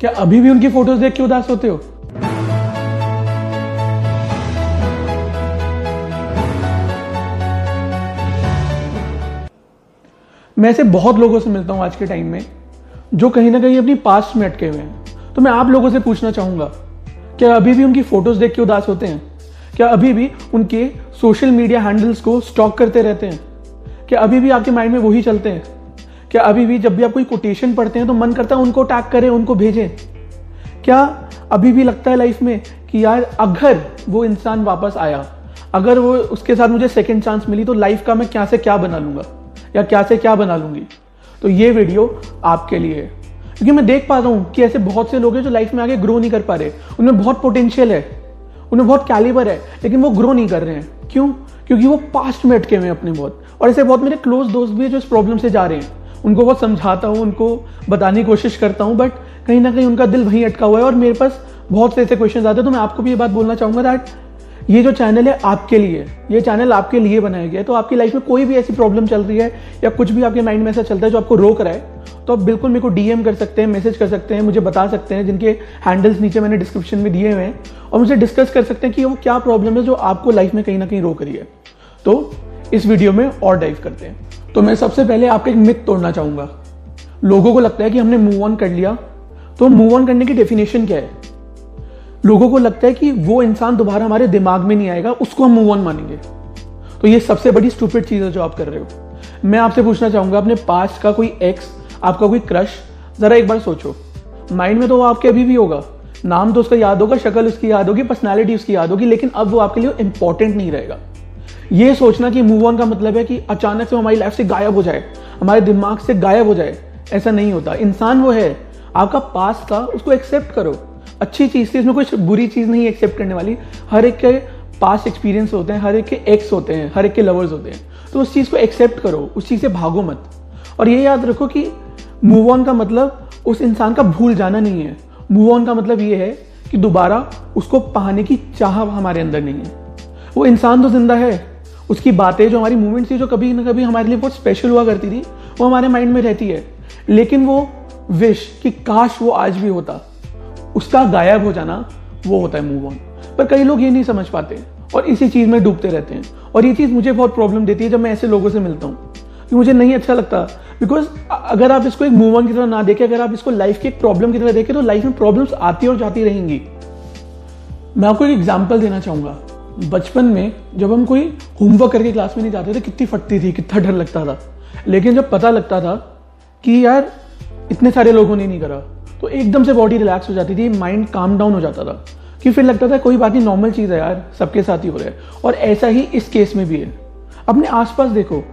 क्या अभी भी उनकी फ़ोटोज़ देख के उदास होते हो? मैं ऐसे बहुत लोगों से मिलता हूँ आज के टाइम में, जो कहीं ना कहीं अपनी पास्ट में अटके हुए हैं। तो मैं आप लोगों से पूछना चाहूँगा, क्या अभी भी उनकी फ़ोटोज़ देख के उदास होते हैं? क्या अभी भी उनके सोशल मीडिया हैंडल्स को स्टॉक करते रहते हैं? क्या अभी भी आपके माइंड में वही चलते हैं? क्या अभी भी जब भी आप कोई कोटेशन पढ़ते हैं तो मन करता है उनको टैग करें, उनको भेजें? क्या अभी भी लगता है लाइफ में कि यार, अगर वो इंसान वापस आया, अगर वो उसके साथ मुझे सेकेंड चांस मिली तो लाइफ का मैं क्या से क्या बना लूँगा? या क्या से क्या बना लूँगी? तो ये वीडियो आपके लिए है। क्योंकि मैं देख पा रहा हूँ कि ऐसे बहुत से लोग हैं जो लाइफ में आगे ग्रो नहीं कर पा रहे। उनमें बहुत पोटेंशियल है उन्हें बहुत कैलिबर है, लेकिन वो ग्रो नहीं कर रहे हैं। क्यों? क्योंकि वो पास्ट में अटके हुए हैं अपने बहुत। और ऐसे बहुत मेरे क्लोज दोस्त भी है जो इस प्रॉब्लम से जा रहे हैं। उनको बहुत समझाता हूँ, उनको बताने की कोशिश करता हूँ बट कहीं ना कहीं उनका दिल वहीं अटका हुआ है और मेरे पास बहुत से ऐसे क्वेश्चन आते हैं तो मैं आपको भी ये बात बोलना चाहूँगा दैट ये जो चैनल है आपके लिए, ये चैनल आपके लिए बनाया गया है तो आपकी लाइफ में कोई भी ऐसी प्रॉब्लम चल रही है या कुछ भी आपके माइंड में ऐसा चलता है जो आपको रोक रहा है तो आप बिल्कुल मेरे को डीएम कर सकते हैं मैसेज कर सकते हैं, मुझे बता सकते हैं, जिनके हैंडल्स नीचे मैंने डिस्क्रिप्शन में दिए हुए हैं, और मुझे डिस्कस कर सकते हैं कि वो क्या प्रॉब्लम है जो आपको लाइफ में कहीं ना कहीं रोक रही है। तो इस वीडियो में और डाइव करते हैं। तो मैं सबसे पहले आपका एक मिथ तोड़ना चाहूँगा। लोगों को लगता है कि हमने मूव ऑन कर लिया। तो मूव ऑन करने की डेफिनेशन क्या है? लोगों को लगता है कि वो इंसान दोबारा हमारे दिमाग में नहीं आएगा, उसको हम मूव ऑन मानेंगे। तो ये सबसे बड़ी स्टूपिड चीज़ है जो आप कर रहे हो। मैं आपसे पूछना चाहूँगा, अपने पास्ट का कोई एक्स आपका कोई क्रश जरा एक बार सोचो। माइंड में तो वो आपके अभी भी होगा। नाम तो उसका याद होगा, शक्ल उसकी याद होगी पर्सनैलिटी उसकी याद होगी, लेकिन अब वो आपके लिए इंपॉर्टेंट नहीं रहेगा। ये सोचना कि मूव ऑन का मतलब है कि अचानक से हमारी लाइफ से गायब हो जाए, हमारे दिमाग से गायब हो जाए, ऐसा नहीं होता। इंसान वो है, आपका पास था उसको एक्सेप्ट करो। अच्छी चीज़ थी इसमें कोई बुरी चीज़ नहीं एक्सेप्ट करने वाली। हर एक के पास एक्सपीरियंस होते हैं, हर एक के एक्स होते हैं, हर एक के लवर्स होते हैं। तो उस चीज़ को एक्सेप्ट करो, उस चीज़ से भागो मत। और ये याद रखो कि मूव ऑन का मतलब उस इंसान का भूल जाना नहीं है। मूव ऑन का मतलब ये है कि दोबारा उसको पाने की चाह हमारे अंदर नहीं है। वो इंसान तो ज़िंदा है उसकी बातें जो हमारी मूवमेंट्स थी, जो कभी ना कभी हमारे लिए बहुत स्पेशल हुआ करती थी, वो हमारे माइंड में रहती है। लेकिन वो विश कि काश वो आज भी होता। उसका गायब हो जाना, वो होता है मूव ऑन पर कई लोग ये नहीं समझ पाते और इसी चीज़ में डूबते रहते हैं। और ये चीज़ मुझे बहुत प्रॉब्लम देती है जब मैं ऐसे लोगों से मिलता हूँ कि मुझे नहीं अच्छा लगता। बिकॉज़ अगर आप इसको एक मूव ऑन की तरह ना देखें, अगर आप इसको लाइफ की एक प्रॉब्लम की तरह देखें तो लाइफ में प्रॉब्लम्स आती और जाती रहेंगी। मैं आपको एक एग्ज़ाम्पल देना चाहूँगा। बचपन में जब हम कोई होमवर्क करके क्लास में नहीं जाते थे, कितनी फटती थी, कितना डर लगता था। लेकिन जब पता लगता था कि यार, इतने सारे लोगों ने नहीं करा तो एकदम से बॉडी रिलैक्स हो जाती थी माइंड काम डाउन हो जाता था। कि फिर लगता था कोई बात नहीं नॉर्मल चीज़ है यार, सबके साथ ही हो रहा है। और ऐसा ही इस केस में भी है। अपने आसपास देखो,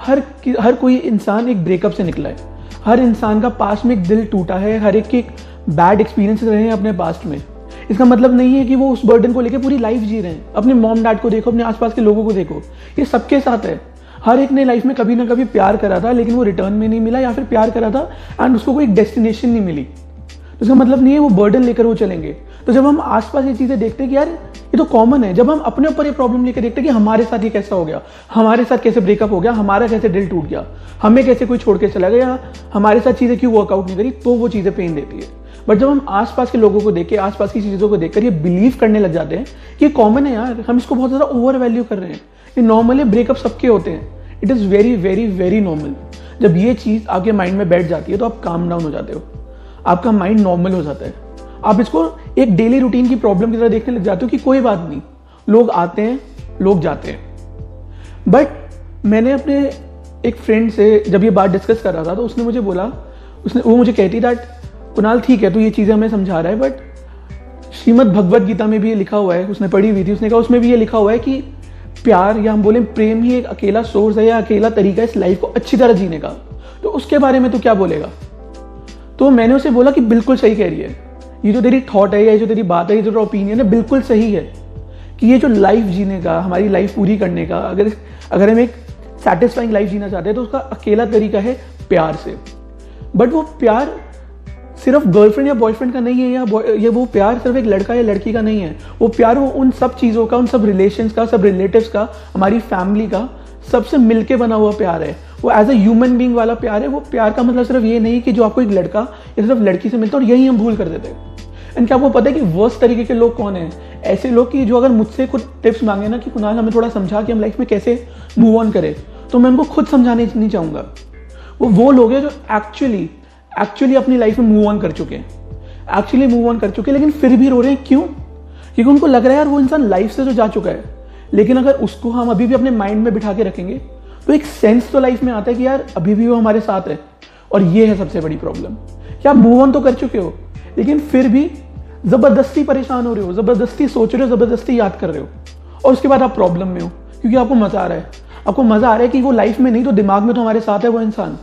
हर हर कोई इंसान एक ब्रेकअप से निकला है। हर इंसान का पास में एक दिल टूटा है, हर एक के बैड एक्सपीरियंस रहे हैं अपने पास्ट में। इसका मतलब नहीं है कि वो उस बर्डन को लेकर पूरी लाइफ जी रहे हैं। अपने मॉम डैड को देखो, अपने आसपास के लोगों को देखो। ये सबके साथ है। हर एक ने लाइफ में कभी ना कभी प्यार करा था, लेकिन वो रिटर्न में नहीं मिला या फिर प्यार करा था एंड उसको कोई डेस्टिनेशन नहीं मिली। तो इसका मतलब नहीं है वो बर्डन लेकर वो चलेंगे। तो जब हम आसपास ये चीज़ें देखते हैं कि यार, ये तो कॉमन है। जब हम अपने ऊपर ये प्रॉब्लम लेकर देखते हैं कि हमारे साथ ये कैसा हो गया, हमारे साथ कैसे ब्रेकअप हो गया, हमारा कैसे दिल टूट गया, हमें कैसे कोई छोड़ के चला गया हमारे साथ चीज़ें क्यों वर्कआउट नहीं करी तो वो चीज़ें पेन देती है। बट जब हम आसपास के लोगों को देख के आसपास की चीज़ों को देखकर ये बिलीव करने लग जाते हैं कि कॉमन है यार, हम इसको बहुत ज़्यादा ओवर वैल्यू कर रहे हैं। ये नॉर्मली ब्रेकअप सबके होते हैं। It is very very very normal जब ये चीज़ आपके माइंड में बैठ जाती है तो आप काम डाउन हो जाते हो। आपका माइंड नॉर्मल हो जाता है। आप इसको एक डेली रूटीन की प्रॉब्लम की तरह देखने लग जाते हो कि कोई बात नहीं, लोग आते हैं, लोग जाते हैं। बट मैंने अपने एक फ्रेंड से जब ये बात डिस्कस कर रहा था तो उसने मुझे बोला, उसने, वो मुझे कहती दैट कुणाल ठीक है तो ये चीज़ें हमें समझा रहा है बट श्रीमद भगवत गीता में भी ये लिखा हुआ है, उसने पढ़ी हुई थी, उसने कहा, उसमें भी ये लिखा हुआ है कि प्यार, या हम बोले प्रेम ही एक अकेला सोर्स है या अकेला तरीका है इस लाइफ को अच्छी तरह जीने का। तो उसके बारे में तो क्या बोलेगा? तो मैंने उसे बोला कि बिल्कुल सही कह रही है। ये जो तेरी थॉट है, या जो तेरी बात है, ये जो ओपिनियन है, बिल्कुल सही है कि ये जो लाइफ जीने का, हमारी लाइफ पूरी करने का, अगर अगर हम एक सेटिस्फाइंग लाइफ जीना चाहते हैं तो उसका अकेला तरीका है प्यार से। बट वो प्यार सिर्फ़ गर्लफ्रेंड या बॉयफ्रेंड का नहीं है, या ये वो प्यार सिर्फ़ एक लड़का या लड़की का नहीं है। वो प्यार वो उन सब चीज़ों का, उन सब रिलेशन का, सब रिलेटिव्स का, हमारी फैमिली का, सबसे मिलके बना हुआ प्यार है। वो एज अ ह्यूमन बींग वाला प्यार है, वो प्यार का मतलब सिर्फ़ ये नहीं कि जो आपको एक लड़का या सिर्फ़ लड़की से मिलता है और यही हम भूल कर देते हैं। एंड क्या आपको पता है कि वर्स्ट तरीके के लोग कौन हैं? ऐसे लोग कि जो अगर मुझसे कुछ टिप्स मांगे ना कि कुणाल हमें थोड़ा समझा कि हम लाइफ में कैसे मूव ऑन करें तो मैं उनको खुद समझाने नहीं चाहूँगा। वो वो लोग हैं जो एक्चुअली एक्चुअली अपनी लाइफ में मूव ऑन कर चुके हैं। एक्चुअली मूव ऑन कर चुके हैं, लेकिन फिर भी रो रहे हैं। क्यों? क्योंकि उनको लग रहा है, यार, वो इंसान लाइफ से तो जा चुका है। लेकिन अगर उसको हम अभी भी अपने माइंड में बिठा के रखेंगे तो एक सेंस तो लाइफ में आता है कि, यार, अभी भी वो हमारे साथ है। और ये है सबसे बड़ी प्रॉब्लम कि आप मूव ऑन तो कर चुके हो, लेकिन फिर भी ज़बरदस्ती परेशान हो रहे हो, ज़बरदस्ती सोच रहे हो, ज़बरदस्ती याद कर रहे हो। और उसके बाद आप प्रॉब्लम में हो, क्योंकि आपको मज़ा आ रहा है। आपको मज़ा आ रहा है कि वो लाइफ में नहीं तो दिमाग में तो हमारे साथ है वो इंसान।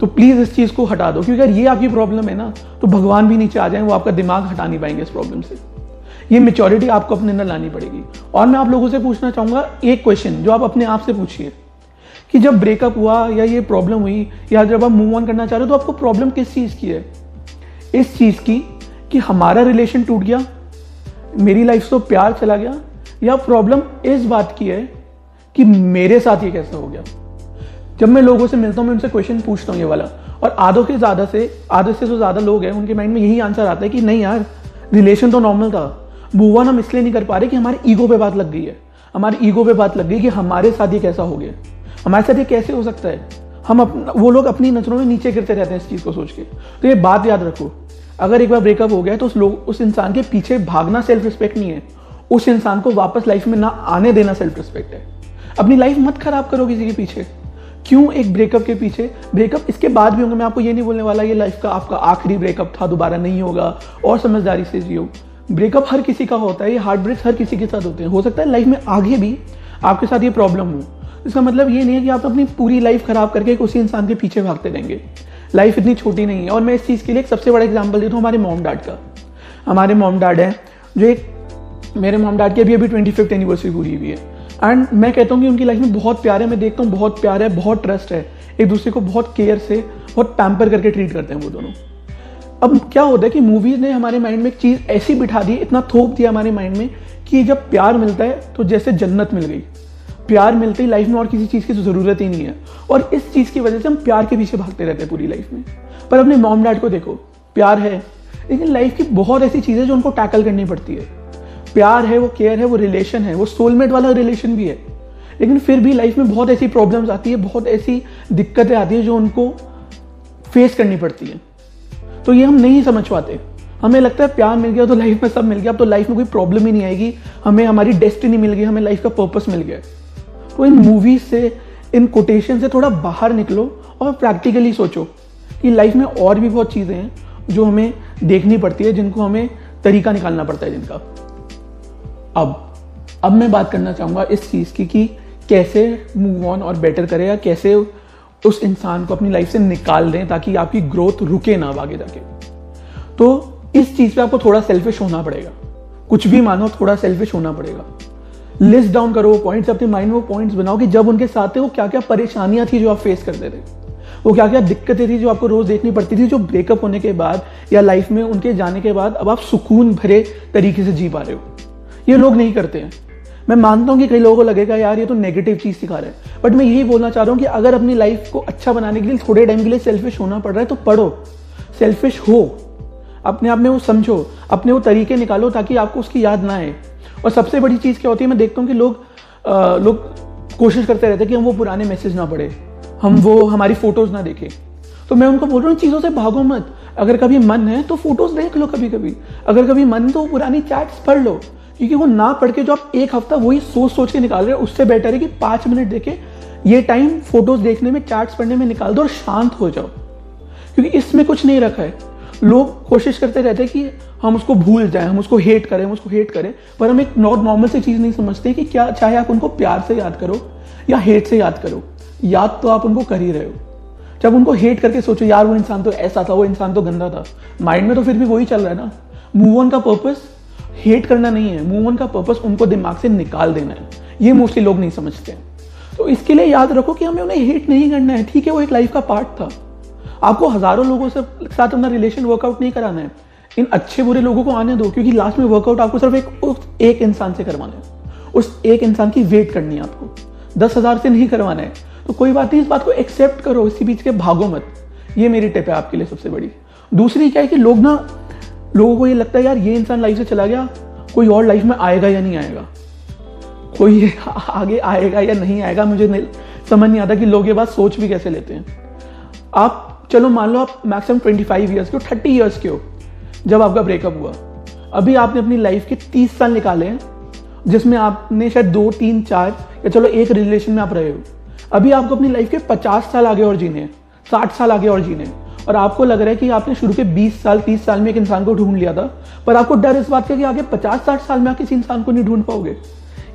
तो प्लीज़ इस चीज़ को हटा दो, क्योंकि अगर ये आपकी प्रॉब्लम है ना तो भगवान भी नीचे आ जाए, वो आपका दिमाग हटा नहीं पाएँगे इस प्रॉब्लम से। ये मेच्योरिटी आपको अपने अंदर लानी पड़ेगी। और मैं आप लोगों से पूछना चाहूँगा एक क्वेश्चन जो आप अपने आप से पूछिए, कि जब ब्रेकअप हुआ या ये प्रॉब्लम हुई, या जब आप मूव ऑन करना चाह रहे हो तो आपको प्रॉब्लम किस चीज़ की है? इस चीज़ की कि हमारा रिलेशन टूट गया, मेरी लाइफ से प्यार चला गया, या प्रॉब्लम इस बात की है कि मेरे साथ ये कैसे हो गया? जब मैं लोगों से मिलता हूँ, मैं उनसे क्वेश्चन पूछता हूँ ये वाला। और आधों के ज़्यादा से आधे से जो ज़्यादा लोग हैं, उनके माइंड में यही आंसर आता है कि नहीं यार रिलेशन तो नॉर्मल था। ऑन हम इसलिए नहीं कर पा रहे कि हमारे ईगो पे बात लग गई है। हमारे ईगो पे बात लग गई कि हमारे साथ ये कैसा हो गया। हमारे साथ ये कैसे हो सकता है? हम अपना वो लोग अपनी नज़रों में नीचे गिरते रहते हैं इस चीज़ को सोच के। तो ये बात याद रखो, अगर एक बार ब्रेकअप हो गया तो उस लोग, उस इंसान के पीछे भागना सेल्फ रिस्पेक्ट नहीं है। उस इंसान को वापस लाइफ में ना आने देना सेल्फ रिस्पेक्ट है। अपनी लाइफ मत खराब करो किसी के पीछे। क्यों एक ब्रेकअप के पीछे? ब्रेकअप इसके बाद भी होंगे, मैं आपको ये नहीं बोलने वाला, ये लाइफ का आपका आखिरी ब्रेकअप था, दोबारा नहीं होगा, और समझदारी से जियो। ब्रेकअप हर किसी का होता है, ये हार्ट ब्रेक हर किसी के साथ होते हैं। हो सकता है लाइफ में आगे भी आपके साथ ये प्रॉब्लम हो। इसका मतलब ये नहीं है कि आप अपनी पूरी लाइफ खराब करके एक उसी इंसान के पीछे भागते रहेंगे। लाइफ इतनी छोटी नहीं है, और मैं इस चीज़ के लिए एक सबसे बड़ा एग्ज़ाम्पल देता हूँ हमारे मोम डैड का। हमारे मोम डैड है, जो एक, मेरे मोम डैड की अभी अभी ट्वेंटी फिफ्थ एनिवर्सरी पूरी हुई है। एंड मैं कहता हूँ कि उनकी लाइफ में बहुत प्यार है, मैं देखता हूँ बहुत प्यार है, बहुत ट्रस्ट है। एक दूसरे को बहुत केयर से, बहुत पैम्पर करके ट्रीट करते हैं वो दोनों। अब क्या होता है कि मूवीज़ ने हमारे माइंड में एक चीज़ ऐसी बिठा दी, इतना थोप दिया हमारे माइंड में कि जब प्यार मिलता है तो जैसे जन्नत मिल गई। प्यार मिलते ही लाइफ में और किसी चीज़ की तो ज़रूरत ही नहीं है। और इस चीज़ की वजह से हम प्यार के पीछे भागते रहते हैं पूरी लाइफ में। पर अपने मॉम डैड को देखो, प्यार है, लेकिन लाइफ की बहुत ऐसी चीज़ें जो उनको टैकल करनी पड़ती है। प्यार है, वो केयर है, वो रिलेशन है, वो सोलमेट वाला रिलेशन भी है। लेकिन फिर भी लाइफ में बहुत ऐसी प्रॉब्लम्स आती है, बहुत ऐसी दिक्कतें आती है जो उनको फेस करनी पड़ती है। तो ये हम नहीं समझ पाते। हमें लगता है प्यार मिल गया तो लाइफ में सब मिल गया, अब तो लाइफ में कोई प्रॉब्लम ही नहीं आएगी। हमें हमारी डेस्टिनी मिल गई, हमें लाइफ का पर्पस मिल गया तो इन मूवीज़ से, इन कोटेशन से थोड़ा बाहर निकलो और प्रैक्टिकली सोचो कि लाइफ में और भी बहुत चीज़ें हैं जो हमें देखनी पड़ती है, जिनको हमें तरीका निकालना पड़ता है जिनका। अब अब मैं बात करना चाहूँगा इस चीज़ की कि कैसे मूव ऑन और बेटर करें या कैसे उस इंसान को अपनी लाइफ से निकाल दें ताकि आपकी ग्रोथ रुके ना आगे जाके। तो इस चीज़ पे आपको थोड़ा सेल्फिश होना पड़ेगा। कुछ भी मानो, थोड़ा सेल्फिश होना पड़ेगा। लिस्ट डाउन करो वो पॉइंट्स अपने माइंड में, वो पॉइंट्स बनाओ कि जब उनके साथ थे, वो क्या क्या परेशानियाँ थी जो आप फेस करते थे। वो क्या क्या दिक्कतें थी जो आपको रोज देखनी पड़ती थी जो ब्रेकअप होने के बाद या लाइफ में उनके जाने के बाद अब आप सुकून भरे तरीके से जी पा रहे हो। ये लोग नहीं करते हैं। मैं मानता हूँ कि कई लोगों को लगेगा यार ये तो नेगेटिव चीज़ सिखा रहे हैं। बट मैं यही बोलना चाह रहा हूँ कि अगर अपनी लाइफ को अच्छा बनाने के लिए थोड़े टाइम के लिए सेल्फिश होना पड़ रहा है तो पढ़ो। सेल्फिश हो। अपने आप में वो समझो। अपने वो तरीके निकालो ताकि आपको उसकी याद ना आए। और सबसे बड़ी चीज़ क्या होती है मैं देखता हूँ कि लोग आ, लोग कोशिश करते रहते हैं कि हम वो पुराने मैसेज ना पढ़े। हम वो हमारी फ़ोटोज़ ना देखें। तो मैं उनको बोल रहा हूँ चीज़ों से भागो मत। अगर कभी मन है तो फ़ोटोज़ देख लो कभी कभी अगर कभी मन तो पुरानी चैट्स पढ़ लो। क्योंकि वो ना पढ़ के जो आप एक हफ़्ता वही सोच सोच के निकाल रहे हो, उससे बेटर है कि पाँच मिनट देखे, ये टाइम फ़ोटोज़ देखने में चैट्स पढ़ने में निकाल दो और शांत हो जाओ। क्योंकि इसमें कुछ नहीं रखा है। लोग कोशिश करते रहते हैं कि हम उसको भूल जाए, हम उसको हेट करें, हम उसको हेट करें, पर हम एक नॉर्मल सी चीज़ नहीं समझते कि क्या, चाहे आप उनको प्यार से याद करो या हेट से याद करो, याद तो आप उनको कर ही रहे हो। जब उनको हेट करके सोचो, यार, वो इंसान तो ऐसा था, वो इंसान तो गंदा था। माइंड में तो फिर भी वही चल रहा है ना। मूव ऑन का पर्पस हेट करना नहीं है। मूव ऑन का पर्पस उनको दिमाग से निकाल देना है। ये मोस्टली लोग नहीं समझते तो इसके लिए याद रखो कि हमें उन्हें हेट नहीं करना है। ठीक है, वो एक लाइफ का पार्ट था। आपको हज़ारों लोगों से साथ अपना रिलेशन वर्कआउट नहीं कराना है। इन अच्छे बुरे लोगों को आने दो, क्योंकि लास्ट में वर्कआउट आपको सिर्फ़ एक एक इंसान से करवाना है। उस एक इंसान की वेट करनी है आपको। दस हज़ार से नहीं करवाना है। तो कोई बात नहीं, इस बात को एक्सेप्ट करो। इसी बीच के भागो मत। ये मेरी टिप है आपके लिए सबसे बड़ी। दूसरी क्या है कि लोग ना लोगों को ये लगता है यार ये इंसान लाइफ से चला गया कोई और लाइफ में आएगा या नहीं आएगा? कोई आगे आएगा या नहीं आएगा? मुझे नहीं, समझ नहीं आता कि लोग ये बात सोच भी कैसे लेते हैं? आप चलो मान लो आप मैक्सिमम ट्वेंटी फाइव ईयर्स के हो थर्टी ईयर्स के हो जब आपका ब्रेकअप हुआ। अभी आपने अपनी लाइफ के तीस साल निकाले हैं जिसमें आपने शायद दो तीन चार या चलो एक रिलेशन में आप रहे हो। अभी आपको अपनी लाइफ के पचास साल आगे और जीने साठ साल आगे और जीने और आपको लग रहा है कि आपने शुरू के बीस साल, तीस साल में एक इंसान को ढूंढ लिया था, पर आपको डर इस बात का कि आगे पचास, साठ साल में आप किसी इंसान को नहीं ढूंढ पाओगे।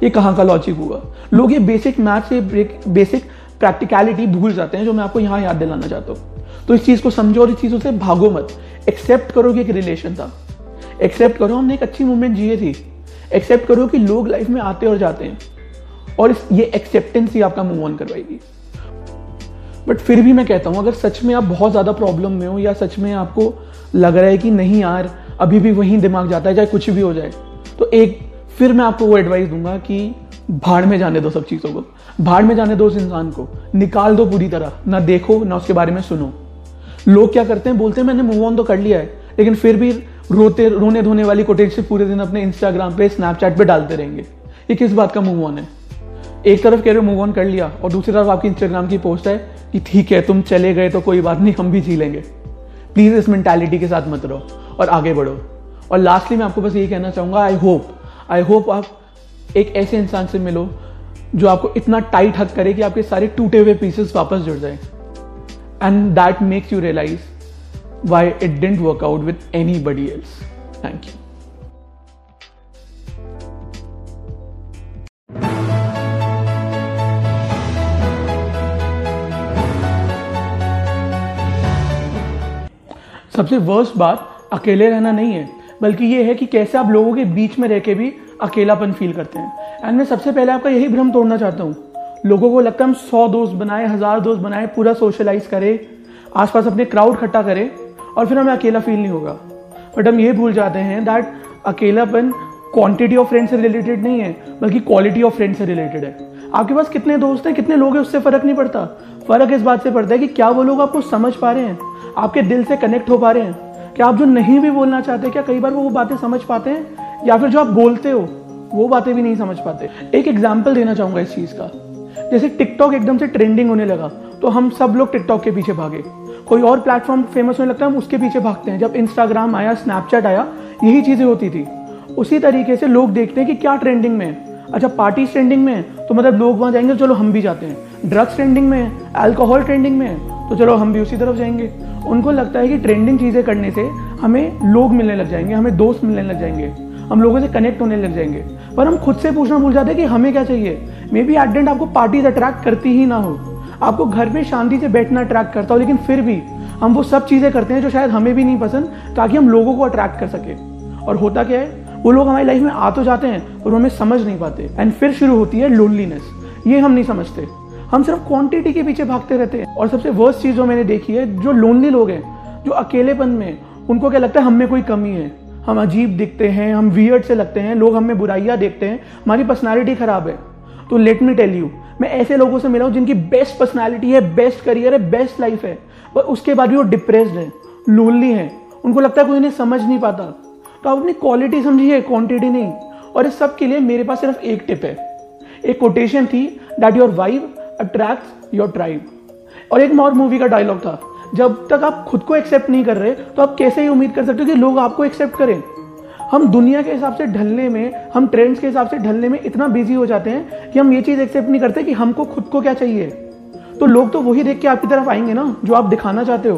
ये कहाँ का लॉजिक हुआ? लोग ये बेसिक मैथ से बेसिक प्रैक्टिकलिटी भूल जाते हैं, जो मैं आपको यहाँ याद दिलाना चाहता हूँ। तो इस चीज़ को समझो और इस चीज़ों से भागो मत। एक्सेप्ट करो कि एक रिलेशन था। एक्सेप्ट करो, हमने एक अच्छी मूवमेंट जिए थी। एक्सेप्ट करो कि लोग लाइफ में आते और जाते हैं। और ये एक्सेप्टेंस ही आपका मूव ऑन करवाएगी। बट फिर भी मैं कहता हूँ, अगर सच में आप बहुत ज़्यादा प्रॉब्लम में हो या सच में आपको लग रहा है कि नहीं यार, अभी भी वहीं दिमाग जाता है, चाहे कुछ भी हो जाए तो एक, फिर मैं आपको वो एडवाइस दूँगा कि भाड़ में जाने दो सब चीज़ों को। भाड़ में जाने दो उस इंसान को। निकाल दो पूरी तरह। ना देखो, ना उसके बारे में सुनो। लोग क्या करते हैं? बोलते हैं, मैंने मूव ऑन तो कर लिया है। लेकिन फिर भी रोते, रोने धोने वाली कोटेज से पूरे दिन अपने इंस्टाग्राम पे स्नैपचैट पे डालते रहेंगे। ये किस बात का मूव ऑन है? एक तरफ़ कह रहे हो मूव ऑन कर लिया, और दूसरी तरफ़ आपकी इंस्टाग्राम की पोस्ट है कि ठीक है, तुम चले गए तो कोई बात नहीं, हम भी जी लेंगे। प्लीज़ इस मेंटालिटी के साथ मत रहो और आगे बढ़ो। और लास्टली मैं आपको बस यही कहना चाहूँगा आई होप आई होप आप एक ऐसे इंसान से मिलो जो आपको इतना टाइट हक करे कि आपके सारे टूटे हुए पीसेस वापस जुड़ जाए। And that makes you realise why it didn't work out with anybody else thank you सबसे वर्स्ट बात, अकेले रहना नहीं है, बल्कि ये है कि कैसे आप लोगों के बीच में रह के भी अकेलापन फील करते हैं। एंड मैं सबसे पहले आपका यही भ्रम तोड़ना चाहता हूँ। लोगों को लगता है हम सौ दोस्त बनाए, हज़ार दोस्त बनाए, पूरा सोशलाइज करें, आसपास अपने क्राउड इकट्ठा करें, और फिर हमें अकेला फील नहीं होगा। बट हम ये भूल जाते हैं दैट अकेलापन क्वांटिटी ऑफ़ फ्रेंड से रिलेटेड नहीं है, बल्कि क्वालिटी ऑफ़ फ्रेंड से रिलेटेड है। आपके पास कितने दोस्त हैं, कितने लोग हैं, उससे फ़र्क नहीं पड़ता। फ़र्क इस बात से पड़ता है कि क्या वो लोग आपको समझ पा रहे हैं, आपके दिल से कनेक्ट हो पा रहे हैं। क्या आप जो नहीं भी बोलना चाहते, क्या कई बार वो वो बातें समझ पाते हैं? या फिर जो आप बोलते हो, वो बातें भी नहीं समझ पाते। एक एग्ज़ाम्पल देना चाहूँगा इस चीज़ का। जैसे टिकटॉक एकदम से ट्रेंडिंग होने लगा तो हम सब लोग टिकटॉक के पीछे भागे। कोई और प्लेटफॉर्म फ़ेमस होने लगता है, हम उसके पीछे भागते हैं। जब इंस्टाग्राम आया स्नैपचैट आया, यही चीज़ें होती थी। उसी तरीके से लोग देखते हैं कि क्या ट्रेंडिंग में है। अच्छा पार्टी ट्रेंडिंग में तो मतलब लोग वहाँ जाएँगे, चलो हम भी जाते हैं। ड्रग्स ट्रेंडिंग में अल्कोहल ट्रेंडिंग में है तो चलो हम भी उसी तरफ़ जाएँगे। उनको लगता है कि ट्रेंडिंग चीज़ें करने से हमें लोग मिलने लग जाएँगे, हमें दोस्त मिलने लग जाएँगे, हम लोगों से कनेक्ट होने लग जाएँगे। पर हम खुद से पूछना भूल जाते हैं कि हमें क्या चाहिए। मे बी एट आपको पार्टीज़ अट्रैक्ट करती ही ना हो। आपको घर में शांति से बैठना अट्रैक्ट करता हो, लेकिन फिर भी हम वो सब चीज़ें करते हैं जो शायद हमें भी नहीं पसंद, ताकि हम लोगों को अट्रैक्ट कर सके। और होता क्या है? वो लोग हमारी लाइफ में आ तो जाते हैं और हमें समझ नहीं पाते। एंड फिर शुरू होती है लोनलीनेस ये हम नहीं समझते। हम सिर्फ़ क्वांटिटी के पीछे भागते रहते हैं। और सबसे वर्स्ट चीज़ जो मैंने देखी है, जो लोनली लोग हैं, जो अकेलेपन में, उनको क्या लगता है हम में कोई कमी है? हम अजीब दिखते हैं, हम वियर्ड से लगते हैं, लोग हमें बुराइयाँ देखते हैं, हमारी पर्सनैलिटी खराब है। तो लेट मी टेल यू मैं ऐसे लोगों से मिला हूँ जिनकी बेस्ट पर्सनैलिटी है बेस्ट करियर है बेस्ट लाइफ है। पर उसके बाद भी वो डिप्रेस्ड है लोनली है। उनको लगता है कोई इन्हें समझ नहीं पाता। तो आप अपनी क्वालिटी समझिए क्वांटिटी नहीं। और इस सब के लिए मेरे पास सिर्फ़ एक टिप है। एक कोटेशन थी that your vibe attract your tribe और एक और मूवी का डायलॉग था। जब तक आप खुद को एक्सेप्ट नहीं कर रहे तो आप कैसे ही उम्मीद कर सकते हो कि लोग आपको एक्सेप्ट करें? हम दुनिया के हिसाब से ढलने में, हम ट्रेंड्स के हिसाब से ढलने में इतना बिज़ी हो जाते हैं कि हम ये चीज़ एक्सेप्ट नहीं करते कि हमको खुद को क्या चाहिए। तो लोग तो वही देख के आपकी तरफ़ आएँगे ना, जो आप दिखाना चाहते हो।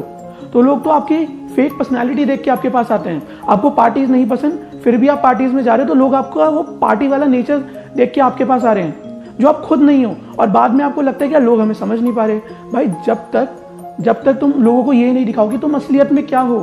तो लोग तो आपकी फेक पर्सनैलिटी देख के आपके पास आते हैं। आपको पार्टीज़ नहीं पसंद, फिर भी आप पार्टीज़ में जा रहे हो तो लोग आपका, वो पार्टी वाला नेचर देख के आपके पास आ रहे हैं, जो आप खुद नहीं हो। और बाद में आपको लगता है कि लोग हमें समझ नहीं पा रहे। भाई, जब तक जब तक तुम लोगों को ये नहीं दिखाओ कि तुम असलियत में क्या हो?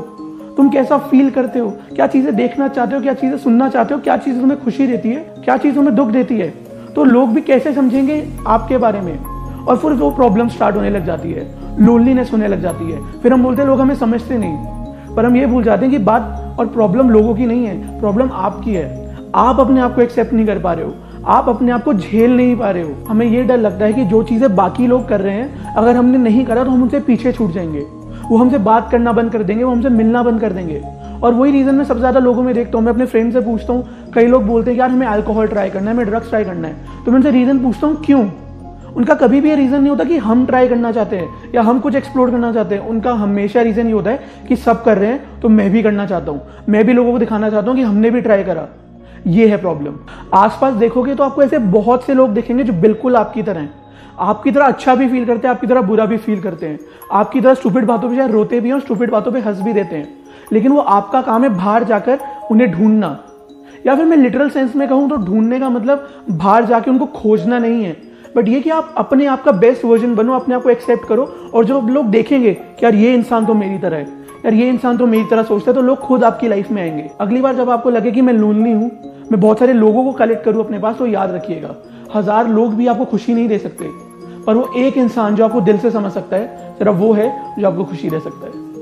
तुम कैसा फील करते हो? क्या चीज़ें देखना चाहते हो? क्या चीज़ें सुनना चाहते हो? क्या चीज़ें तुम्हें खुशी देती है? क्या चीज़ तुम्हें दुख देती है? तो लोग भी कैसे समझेंगे आपके बारे में? और फिर वो प्रॉब्लम स्टार्ट होने लग जाती है। लोनलीनेस होने लग जाती है। फिर हम बोलते हैं, लोग हमें समझते नहीं। पर हम ये भूल जाते हैं कि बात और प्रॉब्लम लोगों की नहीं है प्रॉब्लम आपकी है। आप अपने आप को एक्सेप्ट नहीं कर पा रहे हो। आप अपने आप को झेल नहीं पा रहे हो। हमें ये डर लगता है कि जो चीज़ें बाकी लोग कर रहे हैं, अगर हमने नहीं करा तो हम उनसे पीछे छूट जाएँगे। वो हमसे बात करना बंद कर देंगे, वो हमसे मिलना बंद कर देंगे। और वही रीज़न मैं सबसे ज़्यादा लोगों में देखता हूँ, मैं अपने फ्रेंड से पूछता हूँ, कई लोग बोलते हैं यार हमें अल्कोहल ट्राई करना है, हमें ड्रग्स ट्राई करना है। तो मैं उनसे रीज़न पूछता हूँ, क्यों? उनका कभी भी ये रीज़न नहीं होता कि हम ट्राई करना चाहते हैं या हम कुछ एक्सप्लोर करना चाहते हैं। उनका हमेशा रीज़न ये होता है कि सब कर रहे हैं तो मैं भी करना चाहता हूँ। मैं भी लोगों को दिखाना चाहता हूँ कि हमने भी ट्राई करा। ये है प्रॉब्लम आसपास देखोगे तो आपको ऐसे बहुत से लोग देखेंगे जो बिल्कुल आपकी तरह हैं। आपकी तरह अच्छा भी फील करते हैं, आपकी तरह बुरा भी फील करते हैं। आपकी तरह स्टूपिड बातों पे शायद रोते भी हैं और स्टूपिड बातों पे हंस भी देते हैं। लेकिन वो आपका काम है बाहर जाकर उन्हें ढूंढना। या फिर मैं लिटरल सेंस में कहूँ तो ढूँढने का मतलब बाहर जाके उनको खोजना नहीं है। बट ये कि आप अपने आप का बेस्ट वर्जन बनो, अपने आप को एक्सेप्ट करो और जब लोग देखेंगे कि यार ये इंसान तो मेरी तरह है, यार ये इंसान तो मेरी तरह सोचता है तो लोग खुद आपकी लाइफ में आएँगे। अगली बार जब आपको लगे कि मैं लोनली हूँ, मैं बहुत सारे लोगों को कलेक्ट करूँ अपने पास तो याद रखिएगा, हज़ार लोग भी आपको खुशी नहीं दे सकते, पर वो एक इंसान जो आपको दिल से समझ सकता है सिर्फ़ वो है जो आपको खुशी दे सकता है।